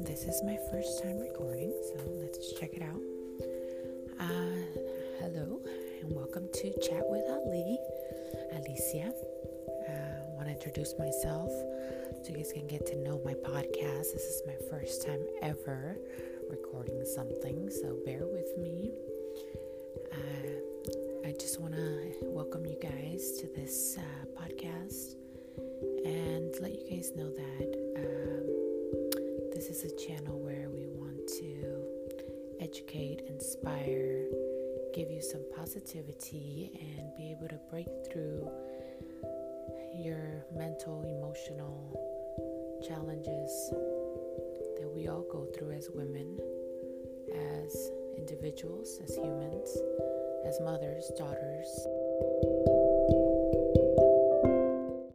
this is my first time recording, so let's check it out. Uh, hello, and welcome to Chat with Ali, Alicia. I uh, want to introduce myself so you guys can get to know my podcast. This is my first time ever recording something, so bear with me. Uh, I just want to welcome you guys to this uh, podcast and let you guys know that this is a channel where we want to educate, inspire, give you some positivity, and be able to break through your mental, emotional challenges that we all go through as women, as individuals, as humans, as mothers, daughters.